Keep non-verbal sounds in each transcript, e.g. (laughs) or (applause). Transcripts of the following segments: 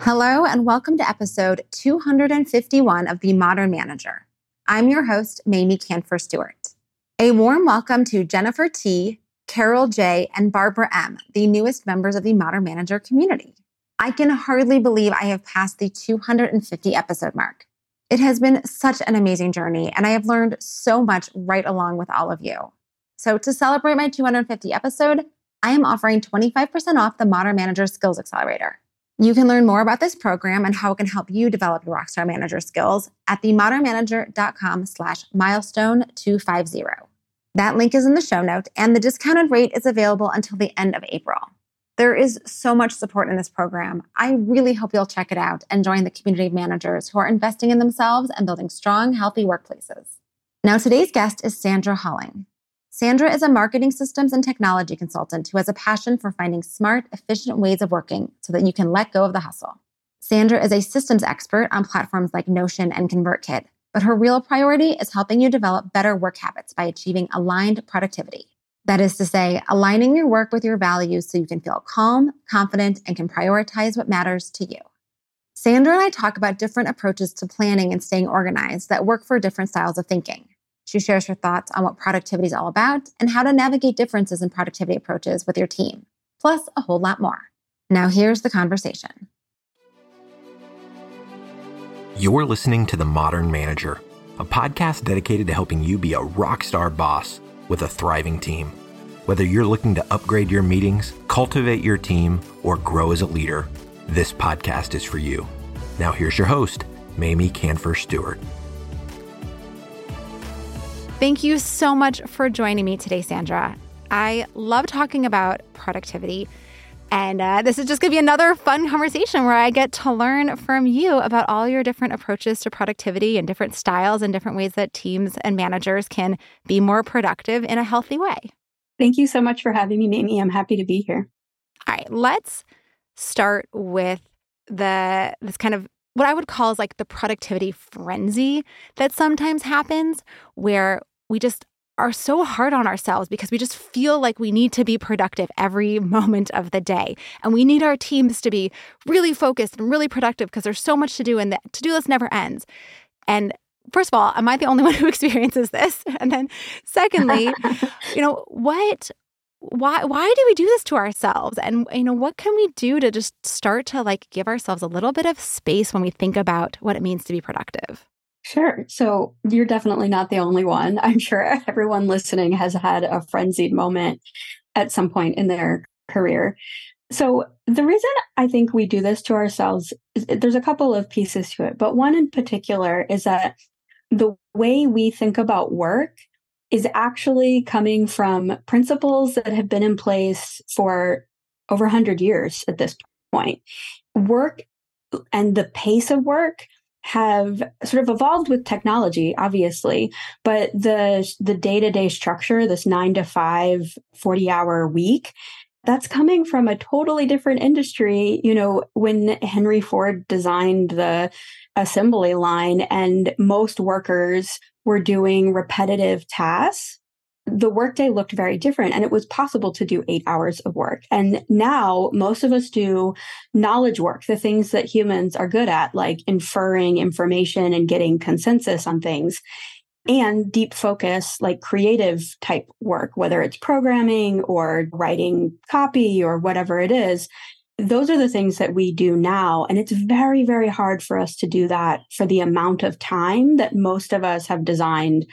Hello, and welcome to episode 251 of The Modern Manager. I'm your host, Mamie Kanfer Stewart. A warm welcome to Jennifer T., Carol J., and Barbara M., the newest members of the Modern Manager community. I can hardly believe I have passed the 250 episode mark. It has been such an amazing journey, and I have learned so much right along with all of you. So, to celebrate my 250 episode, I am offering 25% off the Modern Manager Skills Accelerator. You can learn more about this program and how it can help you develop your Rockstar Manager skills at themodernmanager.com slash milestone 250. That link is in the show note, and the discounted rate is available until the end of April. There is so much support in this program. I really hope you'll check it out and join the community of managers who are investing in themselves and building strong, healthy workplaces. Now, today's guest is Sandra Halling. Sandra is a marketing systems and technology consultant who has a passion for finding smart, efficient ways of working so that you can let go of the hustle. Sandra is a systems expert on platforms like Notion and ConvertKit, but her real priority is helping you develop better work habits by achieving aligned productivity. That is to say, aligning your work with your values so you can feel calm, confident, and can prioritize what matters to you. Sandra and I talk about different approaches to planning and staying organized that work for different styles of thinking. She shares her thoughts on what productivity is all about and how to navigate differences in productivity approaches with your team, plus a whole lot more. Now, here's the conversation. You're listening to The Modern Manager, a podcast dedicated to helping you be a rock star boss with a thriving team. Whether you're looking to upgrade your meetings, cultivate your team, or grow as a leader, this podcast is for you. Now, here's your host, Mamie Kanfer Stewart. Thank you so much for joining me today, Sandra. I love talking about productivity. And uh, this is just going to be another fun conversation where I get to learn from you about all your different approaches to productivity and different styles and different ways that teams and managers can be more productive in a healthy way. Thank you so much for having me, Mamie. I'm happy to be here. All right, let's start with the this kind of what I would call is like the productivity frenzy that sometimes happens where we just are so hard on ourselves because we just feel like we need to be productive every (laughs) moment of the day. And we need our teams to be really focused and really productive because there's so much to do and the to do list never ends. And first of all, am I the only (laughs) one who experiences this? (laughs) And then secondly, you know, what why why do we do this to ourselves and you know what can we do to just start to like give ourselves a little bit of space when we think about what it means to be productive Sure. So you're definitely not the only one. I'm sure (laughs) everyone listening has had a frenzied moment at some point in their career. So the reason I think we do this to ourselves is eh, there's a couple of pieces to it, but one in particular is that the way we think about work is actually coming from principles that have been in place for over 100 years at this point. Work and the pace of work have sort of evolved with technology obviously but the the day-to-day structure this 9 to 5 40 hour week that's coming from a totally different industry you know when henry ford designed the assembly line and most workers were doing repetitive tasks, the workday looked very different and it was possible to do eight hours of work. And now most of us do knowledge work, the things that humans are good at, like inferring information and getting consensus on things and deep focus, like creative type work, whether it's programming or writing copy or whatever it is those are the things that we do now. And it's very, very hard for us to do that for the amount of time that most of us have designed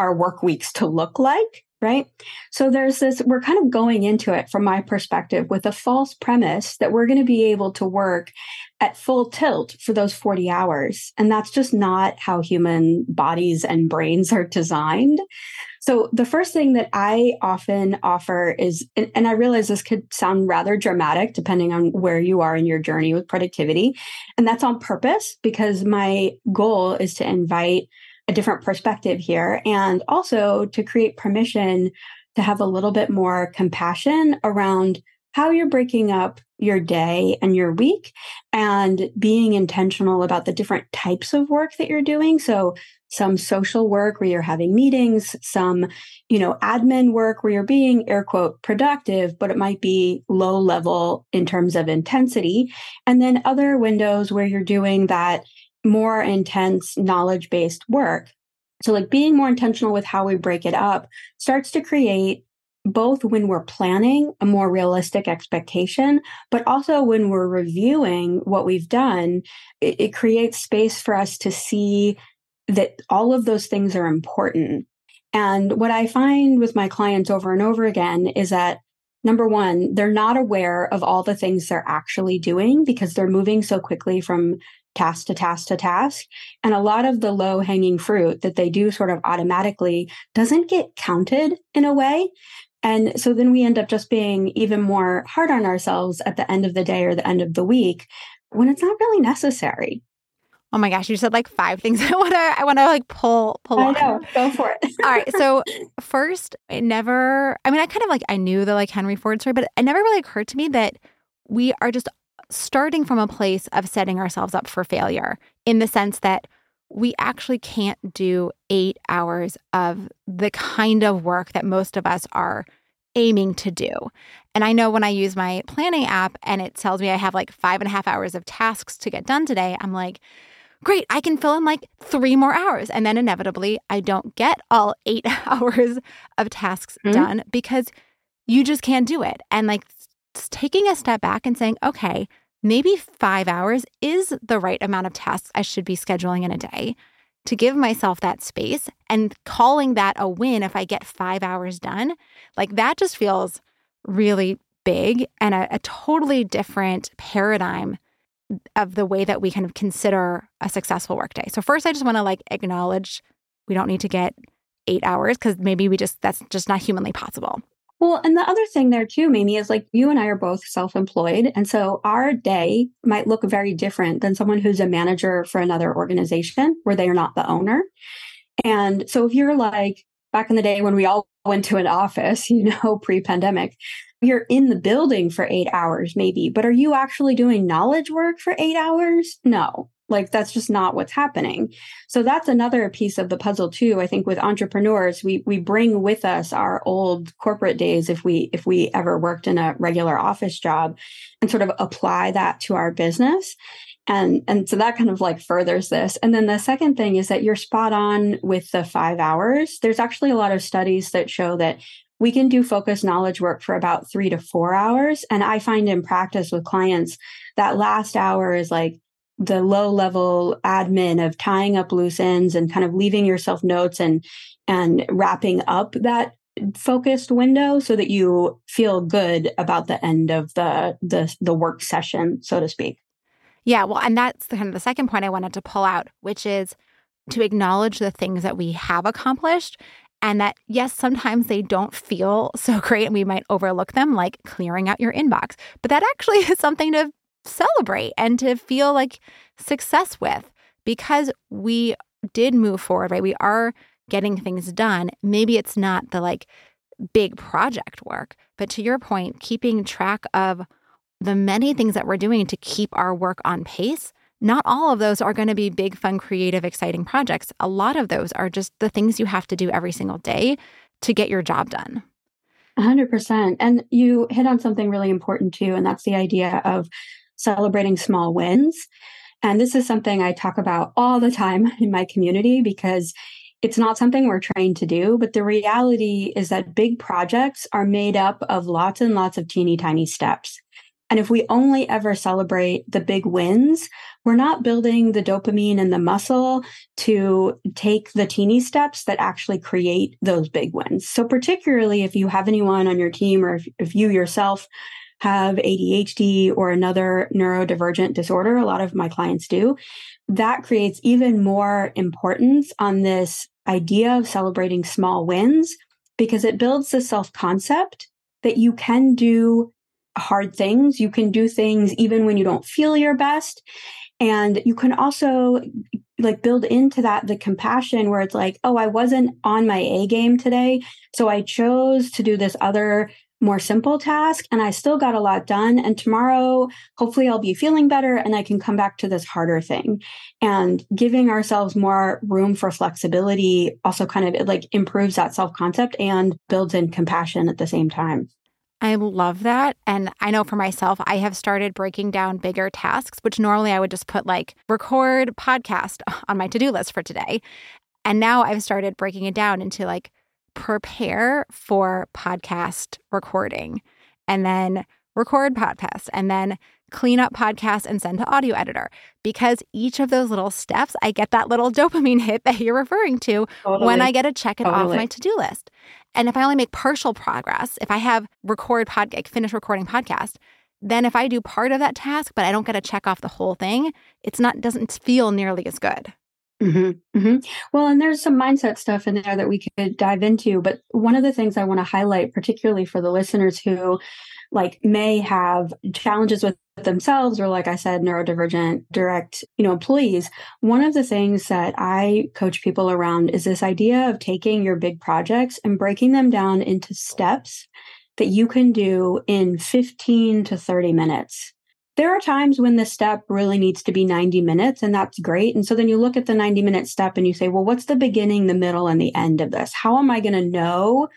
our work weeks to look like. Right. So there's this, we're kind of going into it from my perspective with a false premise that we're going to be able to work at full tilt for those 40 hours. And that's just not how human bodies and brains are designed. So the first thing that I often offer is, and I realize this could sound rather dramatic depending on where you are in your journey with productivity. And that's on purpose because my goal is to invite a different perspective here and also to create permission to have a little bit more compassion around how you're breaking up your day and your week and being intentional about the different types of work that you're doing. So some social work where you're having meetings, some, you know, admin work where you're being air quote productive, but it might be low level in terms of intensity. And then other windows where you're doing that more intense knowledge based work. So, like being more intentional with how we break it up starts to create both when we're planning a more realistic expectation, but also when we're reviewing what we've done, it, it, creates space for us to see that all of those things are important. And what I find with my clients over and over again is that number one, they're not aware of all the things they're actually doing because they're moving so quickly from task to task to task. And a lot of the low hanging fruit that they do sort of automatically doesn't get counted in a way. And so then we end up just being even more hard on ourselves at the end of the day or the end of the week when it's not really necessary. Oh my gosh, you said like five things (laughs) I want to I want to like pull pull I on. know. Go for it. All right. So first, it never I mean, I kind of like I knew the like Henry Ford story, but it never really occurred to me that we are just starting from a place of setting ourselves up for failure in the sense that we actually can't do eight hours of the kind of work that most of us are aiming to do. And I know when I use my planning app and it tells me I have like five and a half hours of tasks to get done today, I'm like, great, I can fill in like three more hours. And then inevitably, I don't get all (laughs) eight hours of tasks mm-hmm. done because you just can't do it. And like taking a step back and saying, okay, maybe five hours is the right amount of tasks I should be scheduling in a day to give myself that space and calling that a win if I get five hours done. Like that just feels really big and a, a totally different paradigm of the way that we kind of consider a successful workday. So first I just want to like acknowledge we don't need to get 8 hours cuz maybe we just that's just not humanly possible. Well, and the other thing there too, Mamie, is like you and I are both self employed. And so our day might look very different than someone who's a manager for another organization where they are not the owner. And so if you're like back in the day when we all went to an office, (laughs) you know, pre pandemic, you're in the building for eight hours, maybe, but are you actually doing knowledge work for eight hours? No. Like that's just not what's happening. So that's another piece of the puzzle too. I think with entrepreneurs, we we bring with us our old corporate days if we if we ever worked in a regular office job and sort of apply that to our business. And and so that kind of like furthers this. And then the second thing is that you're spot on with the 5 hours. There's actually a lot of studies that show that we can do focused knowledge work for about 3 to 4 hours and I find in practice with clients that last hour is like the low level admin of tying up loose ends and kind of leaving yourself notes and and wrapping up that focused window so that you feel good about the end of the the the work session so to speak. Yeah well and that's the, kind of the second point i wanted to pull out which is to acknowledge the things that we have accomplished and that yes sometimes they don't feel so great and we might overlook them like clearing out your inbox. But that actually (laughs) is something to celebrate and to feel like success with because we did move forward, right? We are getting things done. Maybe it's not the like big project work, but to your point, keeping track of the many things that we're doing to keep our work on pace. Not all of those are going to be big, fun, creative, exciting projects. A lot of those are just the things you have to do every single day to get your job done. 100%. And you hit on something really important too, and that's the idea of celebrating small wins. And this is something I talk about all the time (laughs) in my community because it's not something we're trained to do. But the reality is that big projects are made up of lots and lots of teeny tiny steps. And if we only ever celebrate the big wins, we're not building the dopamine and the muscle to take the teeny steps that actually create those big wins. So, particularly if you have anyone on your team or if, if you yourself have ADHD or another neurodivergent disorder, a lot of my clients do, that creates even more importance on this idea of celebrating small wins because it builds the self concept that you can do hard things. You can do things even when you don't feel your best. And you can also like build into that the compassion where it's like, oh, I wasn't on my A game today. So I chose to do this other more simple task and I still got a lot done. And tomorrow, hopefully, I'll be feeling better and I can come back to this harder thing. And giving ourselves more room for flexibility also kind of like improves that self concept and builds in compassion at the same time. I love that. And I know for myself, I have started breaking down bigger tasks, which normally I would just put like record podcast (laughs) on my to do list for today. And now I've started breaking it down into like prepare for podcast recording and then record podcast and then clean up podcast and send to audio editor because each of those little steps i get that little dopamine (laughs) hit that you're referring to totally. when i get to check it totally. off my to-do list and if i only make partial progress if i have record podcast finish recording podcast then if i do part of that task but i don't get to check off the whole thing it's not doesn't feel nearly as good Mm-hmm, mm-hmm. Well, and there's some mindset stuff in there that we could dive into. But one of the things I want to highlight, particularly for the listeners who like may have challenges with themselves or like i said neurodivergent direct you know employees one of the things that i coach people around is this idea of taking your big projects and breaking them down into steps that you can do in 15 to 30 minutes there are times when the step really needs to be 90 minutes, and that's great. And so then you look at the 90 minute step and you say, well, what's the beginning, the middle, and the end of this? How am I going to know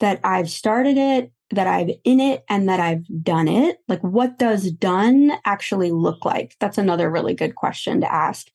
that I've started it, that i've in it, and that I've done it? Like, what does done actually look like? That's another really good question to ask.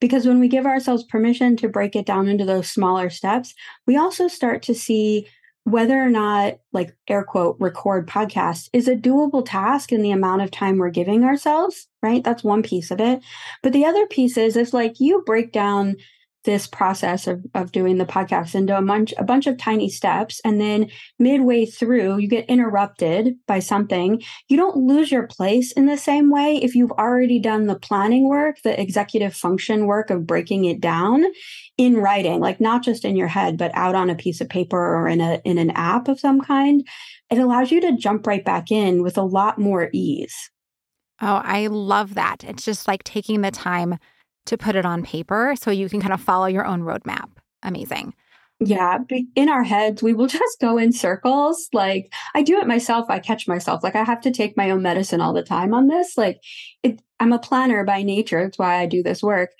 Because when we give ourselves permission to break it down into those smaller steps, we also start to see whether or not like air quote record podcast is a doable task in the amount of time we're giving ourselves right? That's one piece of it. But the other piece is if like you break down this process of, of doing the podcast into a bunch a bunch of tiny steps. And then midway through you get interrupted by something. You don't lose your place in the same way if you've already done the planning work the executive function work of breaking it down in writing like not just in your head but out on a piece of paper or in a in an app of some kind. It allows you to jump right back in with a lot more ease. Oh i love that. It's just like taking the time to put it on paper so you can kind of follow your own roadmap. Amazing. Yeah, in our heads, we will (laughs) just go in circles. Like I do it myself. I catch myself. Like I have to take my own medicine all the time on this. Like it, I'm a planner by nature. That's why I do this work.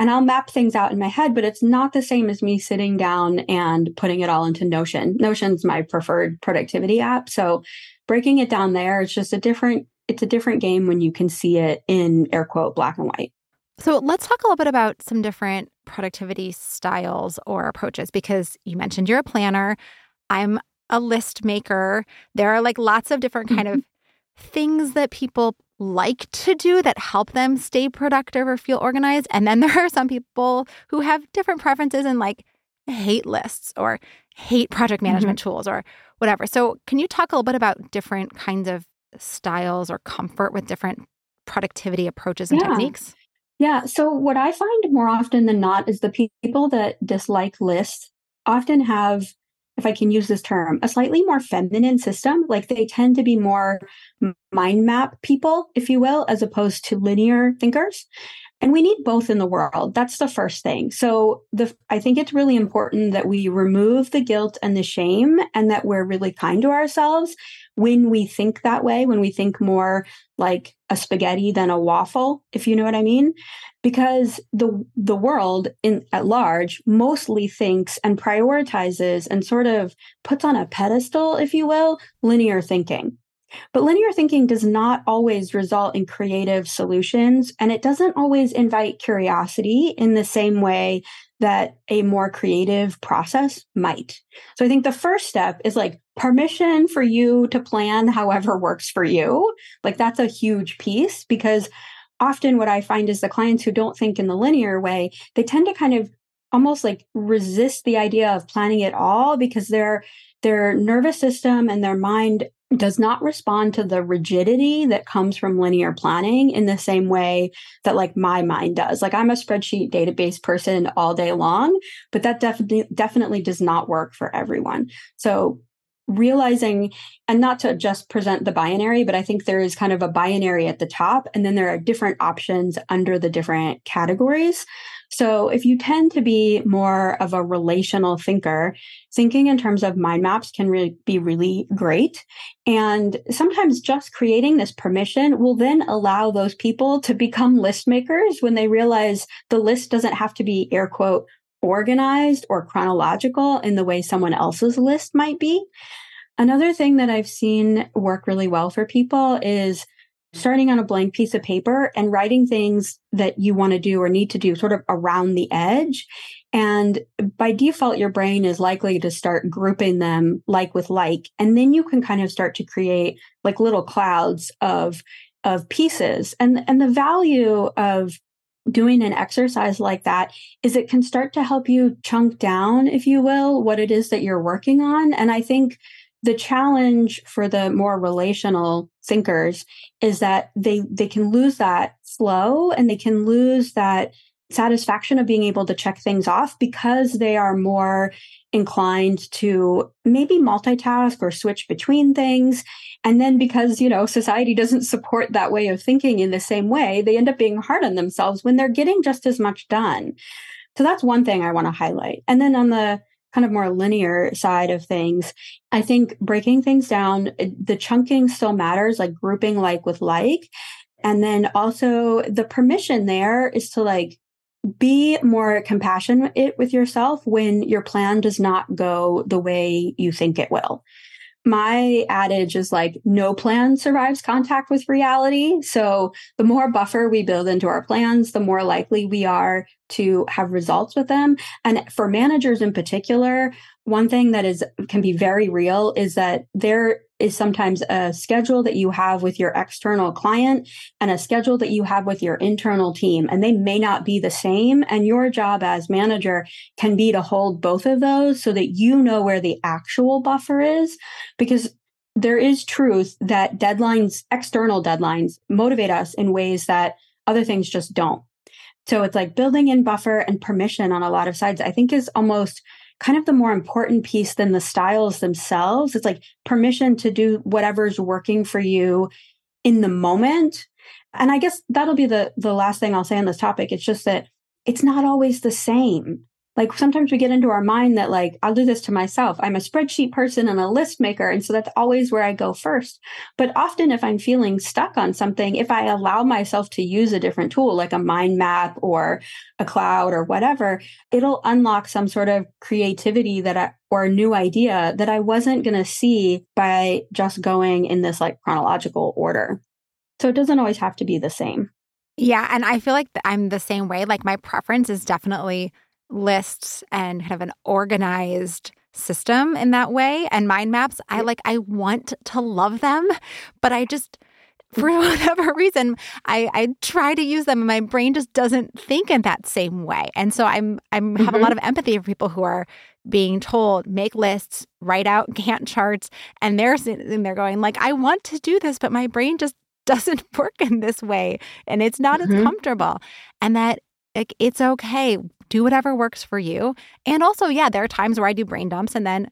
And I'll map things out in my head, but it's not the same as me sitting down and putting it all into Notion. Notion's my preferred productivity app. So breaking it down there, it's just a different, it's a different game when you can see it in air quote black and white. So let's talk a little bit about some different productivity styles or approaches because you mentioned you're a planner. I'm a list maker. There are like lots of different kind of mm-hmm. things that people like to do that help them stay productive or feel organized. And then (laughs) there are some people who have different preferences and like hate lists or hate project management mm-hmm. tools or whatever. So, can you talk a little bit about different kinds of styles or comfort with different productivity approaches and yeah. techniques? Yeah. So, what I find more often than not is the people that dislike lists often have, if I can use this term, a slightly more feminine system. Like they tend to be more mind map people, if you will, as opposed to linear thinkers. And we need both in the world. That's the first thing. So the I think it's really important that we remove the guilt and the shame and that we're really kind to ourselves when we think that way, when we think more like a spaghetti than a waffle, if you know what I mean, because the the world in at large mostly thinks and prioritizes and sort of puts on a pedestal, if you will, linear thinking. But linear thinking does not always result in creative solutions, and it doesn't always invite curiosity in the same way that a more creative process might. So I think the first step is like permission for you to plan however (laughs) works for you. Like that's a huge piece because often what I find is the clients who don't think in the linear way, they tend to kind of almost like resist the idea of planning it all because their their nervous system and their mind does not respond to the rigidity that comes from linear planning in the same way that like my mind does. Like I'm a spreadsheet database person all day long, but that definitely definitely does not work for everyone. So realizing and not to just present the binary but i think there is kind of a binary at the top and then there are different options under the different categories so if you tend to be more of a relational thinker thinking in terms of mind maps can really be really great and sometimes just creating this permission will then allow those people to become list makers when they realize the list doesn't have to be air quote organized or chronological in the way someone else's list might be. Another thing that I've seen work really well for people is starting on a blank piece of paper and writing things that you want to do or need to do sort of around the edge. And by default, your brain is likely to start grouping them like with like. And then you can kind of start to create like little clouds of of pieces. And and the value of doing an exercise like that is it can start to help you chunk down, if you will, what it is that you're working on. And I think the challenge for the more relational thinkers is that they they can lose that flow and they can lose that satisfaction of being able to check things off because they are more inclined to maybe multitask or switch between things. And then because, you know, society doesn't support that way of thinking in the same way, they end up being hard on themselves when they're getting just as much done. So that's one thing I want to highlight. And then on the kind of more linear side of things, I think breaking things down, the chunking still matters, like grouping like with like. And then also the permission there is to like be more compassionate with yourself when your plan does not go the way you think it will. My adage is like, no plan survives contact with reality. So the more buffer we build into our plans, the more likely we are to have results with them. And for managers in particular, one thing that is can be very real is that there is sometimes a schedule that you have with your external client and a schedule that you have with your internal team. And they may not be the same. And your job as manager can be to hold both of those so that you know where the actual buffer is. Because there is truth that deadlines external deadlines motivate us in ways that other things just don't so it's like building in buffer and permission on a lot of sides i think is almost kind of the more important piece than the styles themselves. It's like permission to do whatever's working for you in the moment. And I guess that'll be the the last thing I'll say on this topic. It's just that it's not always the same like sometimes we get into our mind that like i'll do this to myself. I'm a spreadsheet person and a list maker and so that's always where i go first. But often if i'm feeling stuck on something if i allow myself to use a different tool like a mind map or a cloud or whatever it'll unlock some sort of creativity that I, or a new idea that i wasn't going to see by just going in this like chronological order. So it doesn't always have to be the same. Yeah and i feel like i'm the same way. Like my preference is definitely lists and kind of an organized system in that way and mind maps i like i want to love them but i just for (laughs) whatever reason i i try to use them and my brain just doesn't think in that same way and so i'm i'm mm-hmm. have a lot mm-hmm. of empathy for people who are being told make lists write out (laughs) gantt charts and they're sitting there going like i want to do this but my brain just (laughs) doesn't work in this way and it's not mm-hmm. as comfortable and that like it's okay do whatever works for you. And also, yeah, there are times where I do brain dumps and then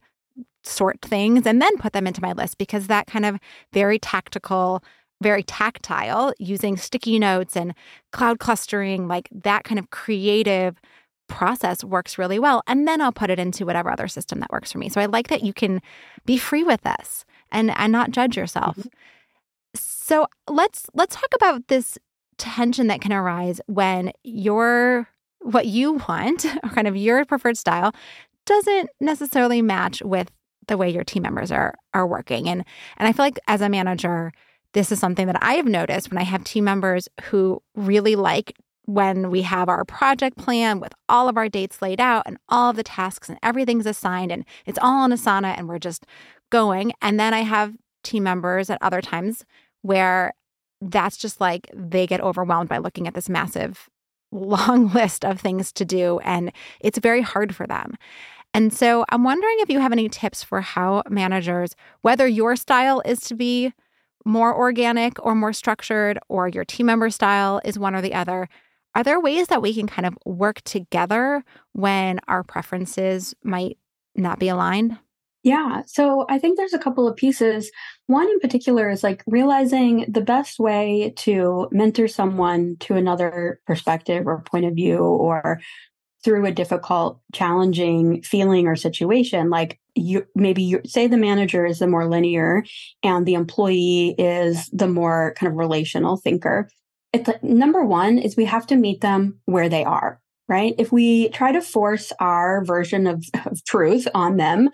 sort things and then put them into my list because that kind of very tactical, very tactile, using sticky notes and cloud clustering, like that kind of creative process works really well. And then I'll put it into whatever other system that works for me. So I like that you can be free with this and, and not judge yourself. Mm-hmm. So let's let's talk about this tension that can arise when you're what you want, (laughs) or kind of your preferred style, doesn't necessarily match with the way your team members are are working. And and I feel like as a manager, this is something that I have noticed when I have team members who really like when we have our project plan with all of our dates laid out and all of the tasks and everything's assigned and it's all on Asana and we're just going. And then I have team members at other times where that's just like they get overwhelmed by looking at this massive long (laughs) list of things to do, and it's very hard for them. And so I'm wondering if you have any tips for how managers, whether your style is to be more organic or more structured, or your team member style is one or the other, are there ways that we can kind of work together when our preferences might not be aligned? Yeah. So I think there's a couple of pieces. One in particular is like realizing the best way to mentor someone to another perspective or point of view or through a difficult, challenging feeling or situation. Like you, maybe you say the manager is the more linear and the employee is the more kind of relational thinker. It's number one is we have to meet them where they are right? If we try to force our version of, of truth on them,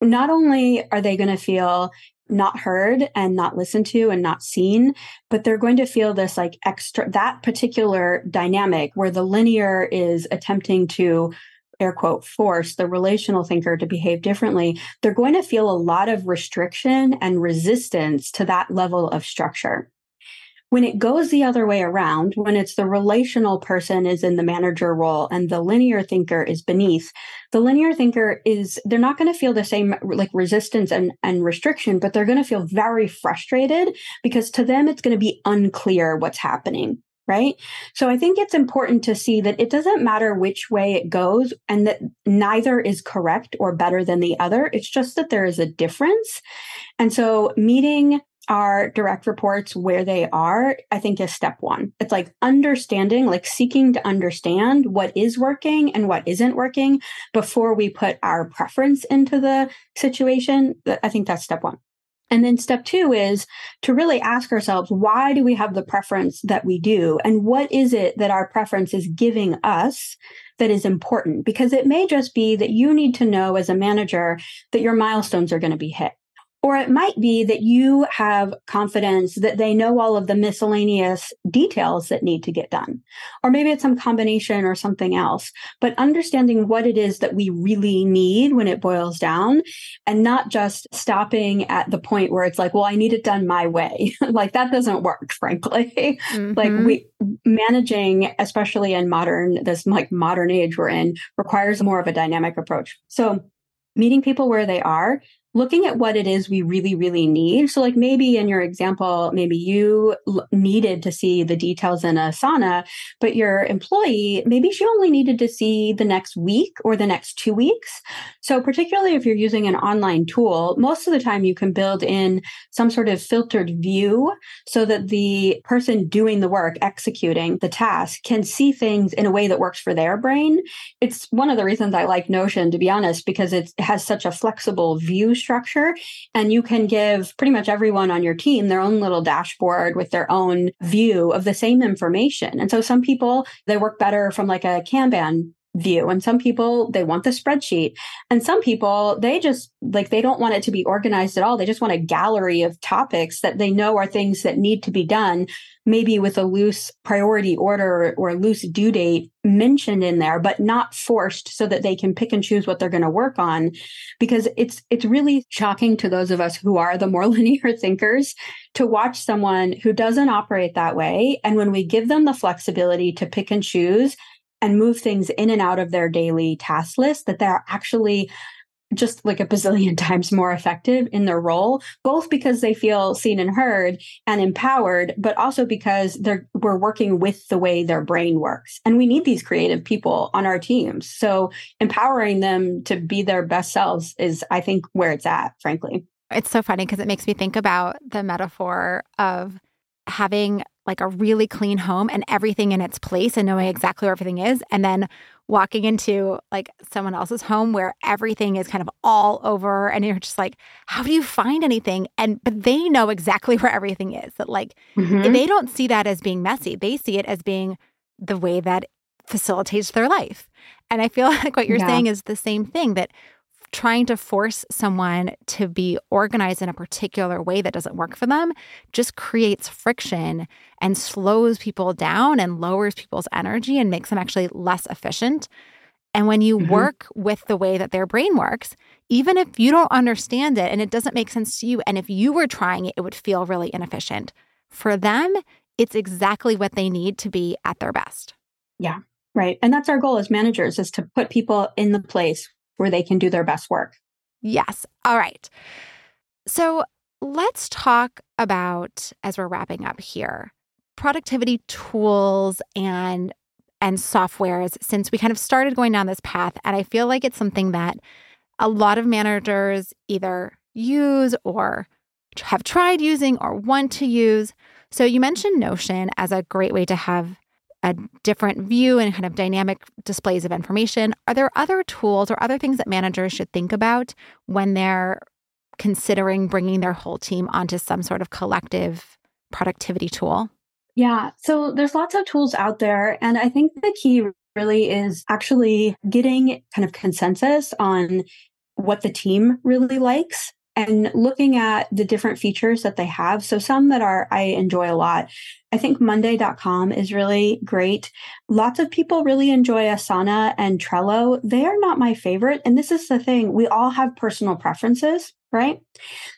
not only are they going to feel not heard and not listened to and not seen, but they're going to feel this like extra, that particular dynamic where the linear is attempting to air quote force the relational thinker to behave differently, they're going to feel a lot of restriction and resistance to that level of structure. When it goes the other way around, when it's the relational person is in the manager role and the linear thinker is beneath, the linear thinker is, they're not going to feel the same like resistance and, and restriction, but they're going to feel very frustrated because to them, it's going to be unclear what's happening right? So I think it's important to see that it doesn't matter which way it goes and that neither is correct or better than the other. It's just that there is a difference. And so meeting our direct reports where they are, I think is step one. It's like understanding, like seeking to understand what is working and what isn't working before we put our preference into the situation. I think that's step one. And then step two is to really ask ourselves, why do we have the preference that we do? And what is it that our preference is giving us that is important? Because it may just be that you need to know as a manager that your milestones are going to be hit. Or it might be that you have confidence that they know all of the miscellaneous details that need to get done. Or maybe it's some combination or something else. But understanding what it is that we really need when it boils down and not just stopping at the point where it's like, well, I need it done my way. (laughs) like that doesn't work, (laughs) frankly. Mm-hmm. like we managing, especially in modern, this like modern age we're in, requires more of a dynamic approach. So meeting people where they are looking at what it is we really, really need. So, like maybe in your example, maybe you l- needed to see the details in Asana, but your employee, maybe she only needed to see the next week or the next two weeks. So, particularly if you're using an online tool, most of the time you can build in some sort of filtered view so that the person doing the work, executing the task, can see things in a way that works for their brain. It's one of the reasons I like Notion, to be honest, because it has such a flexible view structure. And you can give pretty much everyone on your team their own little dashboard with their own view of the same information. And so some people, they work better from like a Kanban view. And some people they want the spreadsheet and some people they just like they don't want it to be organized at all. They just want a gallery of topics that they know are things that need to be done maybe with a loose priority order or, loose due date mentioned in there but not forced so that they can pick and choose what they're going to work on. Because it's it's really shocking to those of us who are the more (laughs) linear thinkers to watch someone who doesn't operate that way. And when we give them the flexibility to pick and choose and move things in and out of their daily task list that they're actually just like a bazillion (laughs) times more effective in their role, both because they feel seen and heard and empowered, but also because they're we're working with the way their brain works. And we need these creative people on our teams. So empowering them to be their best selves is, I think, where it's at, frankly. It's so funny because it makes me think about the metaphor of having like a really clean home and everything in its place and knowing exactly where everything is and then walking into like someone else's home where everything is kind of all over and you're just like how do you find anything and but they know exactly (laughs) where everything is that like mm-hmm. they don't see that as being messy they see it as being the way that facilitates their life and i feel (laughs) like what you're yeah. saying is the same thing that trying to force someone to be organized in a particular way that doesn't work for them just creates friction and slows people down and lowers people's energy and makes them actually less efficient. And when you mm-hmm. work with the way that their brain works, even if you don't understand it and it doesn't make sense to you, and if you were trying it, it would feel really inefficient. For them, it's exactly what they need to be at their best. Yeah, right. And that's our goal as managers is to put people in the place where they can do their best work. Yes. All right. So let's talk about, as we're wrapping up here, productivity tools and and softwares since we kind of started going down this path and i feel like it's something that a lot of managers either use or have tried using or want to use. So you mentioned Notion as a great way to have a different view and kind of dynamic displays of information. Are there other tools or other things that managers should think about when they're considering bringing their whole team onto some sort of collective productivity tool? Yeah, so there's lots of tools out there. And I think the key really is actually getting kind of consensus on what the team really likes and looking at the different features that they have. So some that are I enjoy a lot. I think Monday.com is really great. Lots of people really enjoy Asana and Trello. They are not my favorite. And this is the thing. We all have personal preferences right?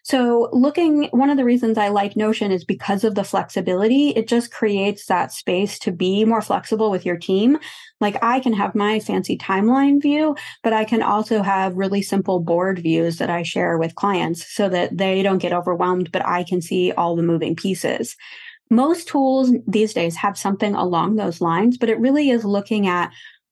So, looking, one of the reasons I like Notion is because of the flexibility. It just creates that space to be more flexible with your team. Like, I can have my fancy timeline view, but I can also have really simple board views that I share with clients so that they don't get overwhelmed, but I can see all the moving pieces. Most tools these days have something along those lines, but it really is looking at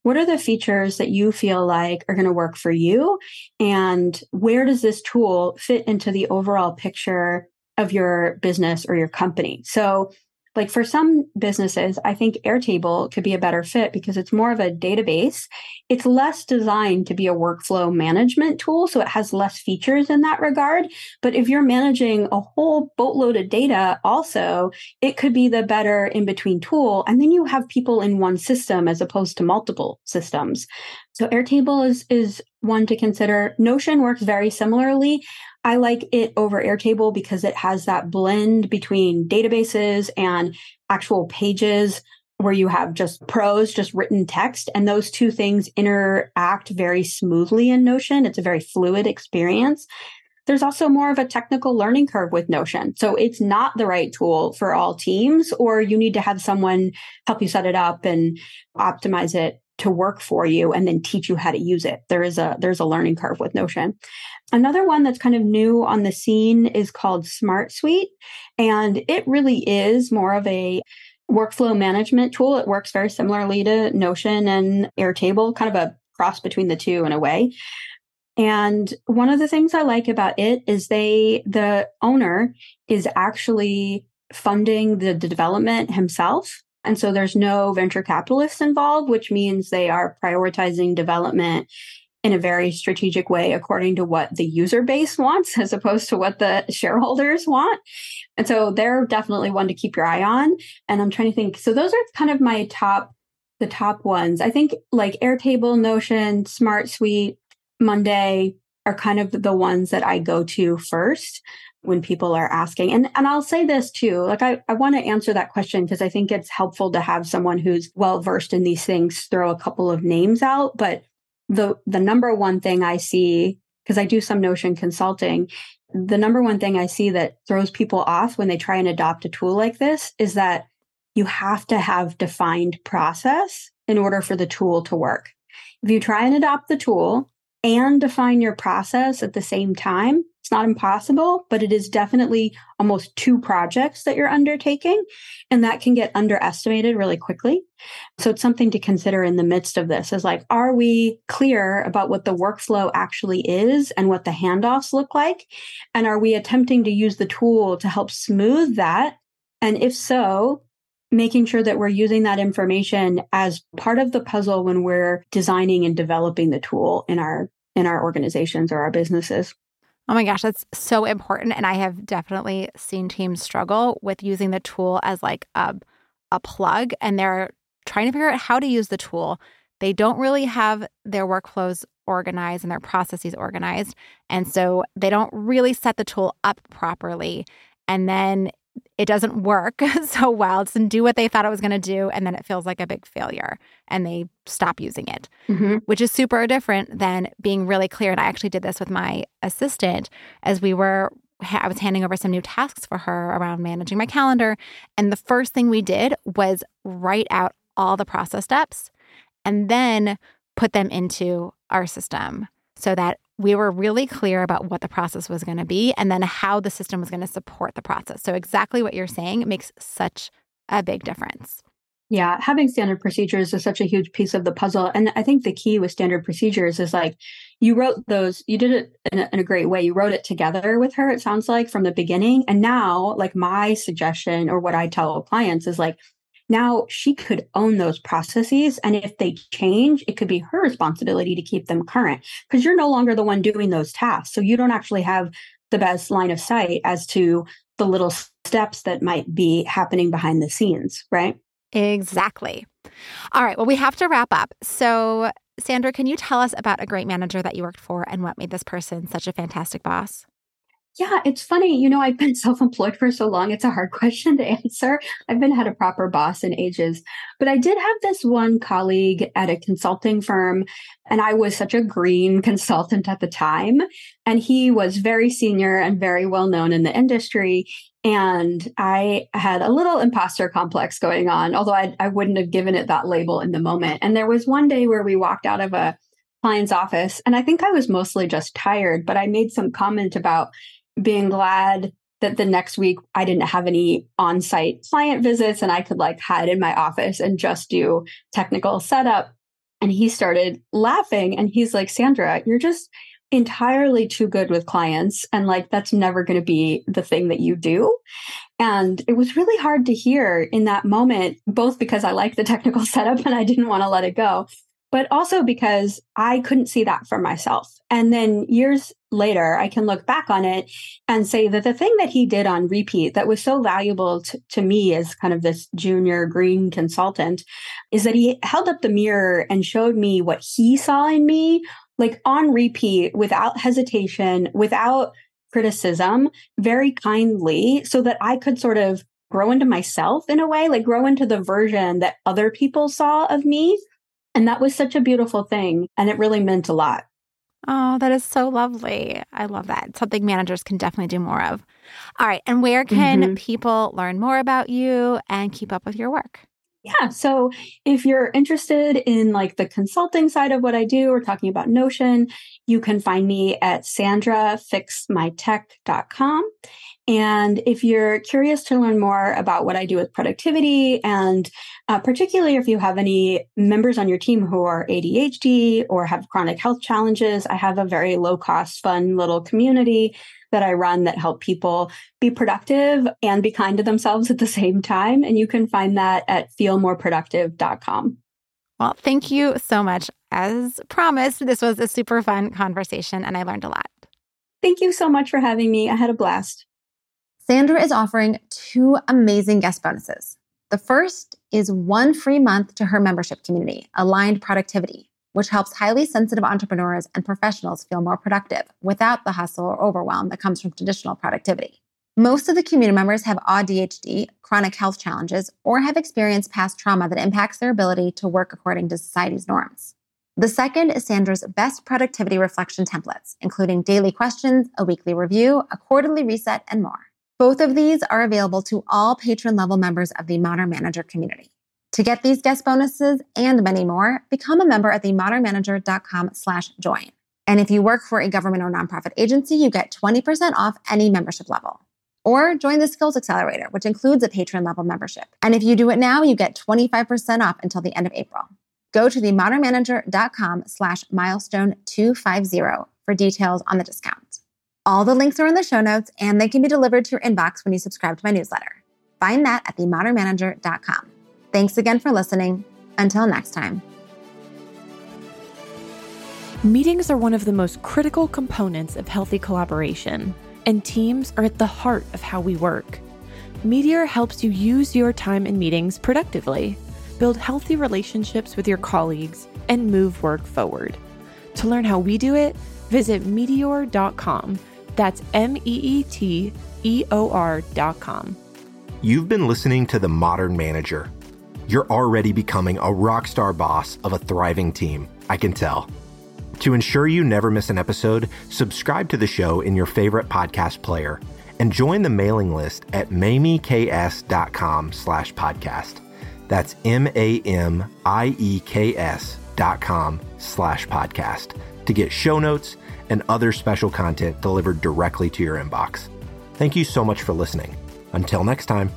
what are the features that you feel like are going to work for you? And where does this tool fit into the overall picture of your business or your company? So like for some businesses, I think Airtable could be a better fit because it's more of a database. It's less designed to be a workflow management tool, so it has less features in that regard. But if you're managing a whole boatload of data, also, it could be the better in between tool. And then you have people in one system as opposed to multiple systems. So Airtable is, is one to consider. Notion works very similarly. I like it over Airtable because it has that blend between databases and actual pages where you have just prose, just written text, and those two things interact very smoothly in Notion. It's a very fluid experience. There's also more of a technical learning curve with Notion. So it's not the right tool for all teams, or you need to have someone help you set it up and optimize it to work for you and then teach you how to use it. There is a there's a learning curve with Notion. Another one that's kind of new on the scene is called Smart Suite and it really is more of a workflow management tool. It works very similarly to Notion and Airtable, kind of a cross between the two in a way. And one of the things I like about it is they the owner is actually funding the, development himself and so there's no venture capitalists involved, which means they are prioritizing development in a very strategic way according to what the user base wants (laughs) as opposed to what the shareholders want. And so they're definitely one to keep your eye on. And I'm trying to think. So those are kind of my top the top ones. I think like Airtable, Notion, Smart Suite, Monday are kind of the ones that I go to first when people are asking. And and I'll say this too. Like I, I want to answer that question because I think it's helpful to have someone who's well versed in these things throw a couple of names out. But the the number one thing I see, because I do some notion consulting, the number one thing I see that throws people off when they try and adopt a tool like this is that you have to have defined process in order for the tool to work. If you try and adopt the tool and define your process at the same time, it's not impossible, but it is definitely almost two projects that you're undertaking. And that can get underestimated really quickly. So it's something to consider in the midst of this is like, are we clear about what the workflow actually is and what the handoffs look like? And are we attempting to use the tool to help smooth that? And if so, making sure that we're using that information as part of the puzzle when we're designing and developing the tool in our in our organizations or our businesses. Oh my gosh, that's so important. And I have definitely seen teams struggle with using the tool as like a, a plug and they're trying to figure out how to use the tool. They don't really have their workflows organized and their processes organized. And so they don't really set the tool up properly. And then it doesn't work (laughs) so well. It doesn't do what they thought it was going to do. And then it feels like a big failure and they stop using it, mm-hmm. which is super different than being really clear. And I actually did this with my assistant as we were. I was handing over some new tasks for her around managing my calendar. And the first thing we did was write out all the process steps and then put them into our system so that we were really clear about what the process was going to be and then how the system was going to support the process. So, exactly what you're saying makes such a big difference. Yeah, having standard procedures is such a huge piece of the puzzle. And I think the key with standard procedures is like you wrote those, you did it in a, in a, great way. You wrote it together with her, it sounds like, from the beginning. And now, like, my suggestion or what I tell clients is like, now she could own those processes. And if they change, it could be her responsibility to keep them current because you're no longer the one doing those tasks. So you don't actually have the best line of sight as to the little steps that might be happening behind the scenes, right? Exactly. All right. Well, we have to wrap up. So, Sandra, can you tell us about a great manager that you worked for and what made this person such a fantastic boss? Yeah, it's funny. You know, I've been (laughs) self employed for so long. It's a hard (laughs) question to answer. I've been had a proper boss in ages. But I did have this one colleague at a consulting firm, and I was such a green (laughs) consultant at the time. And he was very senior and very well known in the industry. And I had a little imposter complex going on, although I, I wouldn't have given it that label in the moment. And there was one day where we walked out of a client's office, and I think I was mostly just tired, but I made some comment about being glad that the next week I didn't have any on site client visits and I could like hide in my office and just do technical setup. And he started laughing and he's like, Sandra, you're just entirely too good with clients. And like, that's never going to be the thing that you do. And it was really hard to hear in that moment, both because I like the technical (laughs) setup and I didn't want to let it go, but also because I couldn't see that for myself. And then years later, I can look back on it and say that the thing that he did on repeat that was so valuable to, to me as kind of this junior green consultant is that he held up the mirror and showed me what he saw in me, like on repeat, without hesitation, without criticism, very kindly, so that I could sort of grow into myself in a way, like grow into the version that other people saw of me and that was such a beautiful thing. And it really meant a lot. Oh, that is so lovely. I love that. Something managers can definitely do more of. All right. And where can mm-hmm. people learn more about you and keep up with your work? Yeah. So if you're interested in like the consulting side of what I do or talking about Notion, you can find me at sandrafixmytech.com. And if you're curious to learn more about what I do with productivity, and uh, particularly if you have any members on your team who are ADHD or have chronic health challenges, I have a very low cost, fun little community that I run that help people be productive and be kind to themselves at the same time. And you can find that at feelmoreproductive.com. Well, thank you so much. As promised, this was a super fun conversation and I learned a lot. Thank you so much for having me. I had a blast. Sandra is offering two amazing guest bonuses. The first is one free month to her membership community, Aligned Productivity which helps highly sensitive entrepreneurs and professionals feel more productive without the hustle or overwhelm that comes from traditional productivity. Most of the community members have ADHD, chronic health challenges, or have experienced past trauma that impacts their ability to work according to society's norms. The second is Sandra's best productivity reflection templates, including daily questions, a weekly review, a quarterly reset, and more. Both of these are available to all patron level members of the Modern Manager community. To get these guest bonuses and many more, become a member at themodernmanager.com slash join. And if you work for a government or nonprofit agency, you get 20% off any membership level. Or join the Skills Accelerator, which includes a patron level membership. And if you do it now, you get 25% off until the end of April. Go to themodernmanager.com slash milestone 250 for details on the discount. All the links are in the show notes and they can be delivered to your inbox when you subscribe to my newsletter. Find that at themodernmanager.com. Thanks again for listening. Until next time. Meetings are one of the most critical components of healthy collaboration, and teams are at the heart of how we work. Meeteor helps you use your time in meetings productively, build healthy relationships with your colleagues, and move work forward. To learn how we do it, visit meeteor.com. That's M E E T E O R.com. You've been listening to The Modern Manager you're already becoming a rock star boss of a thriving team. I can tell. To ensure you never miss an episode, subscribe to the show in your favorite podcast player and join the mailing list at mamieks.com slash podcast. That's M-A-M-I-E-K-S dot com slash podcast to get show notes and other special content delivered directly to your inbox. Thank you so much for listening. Until next time.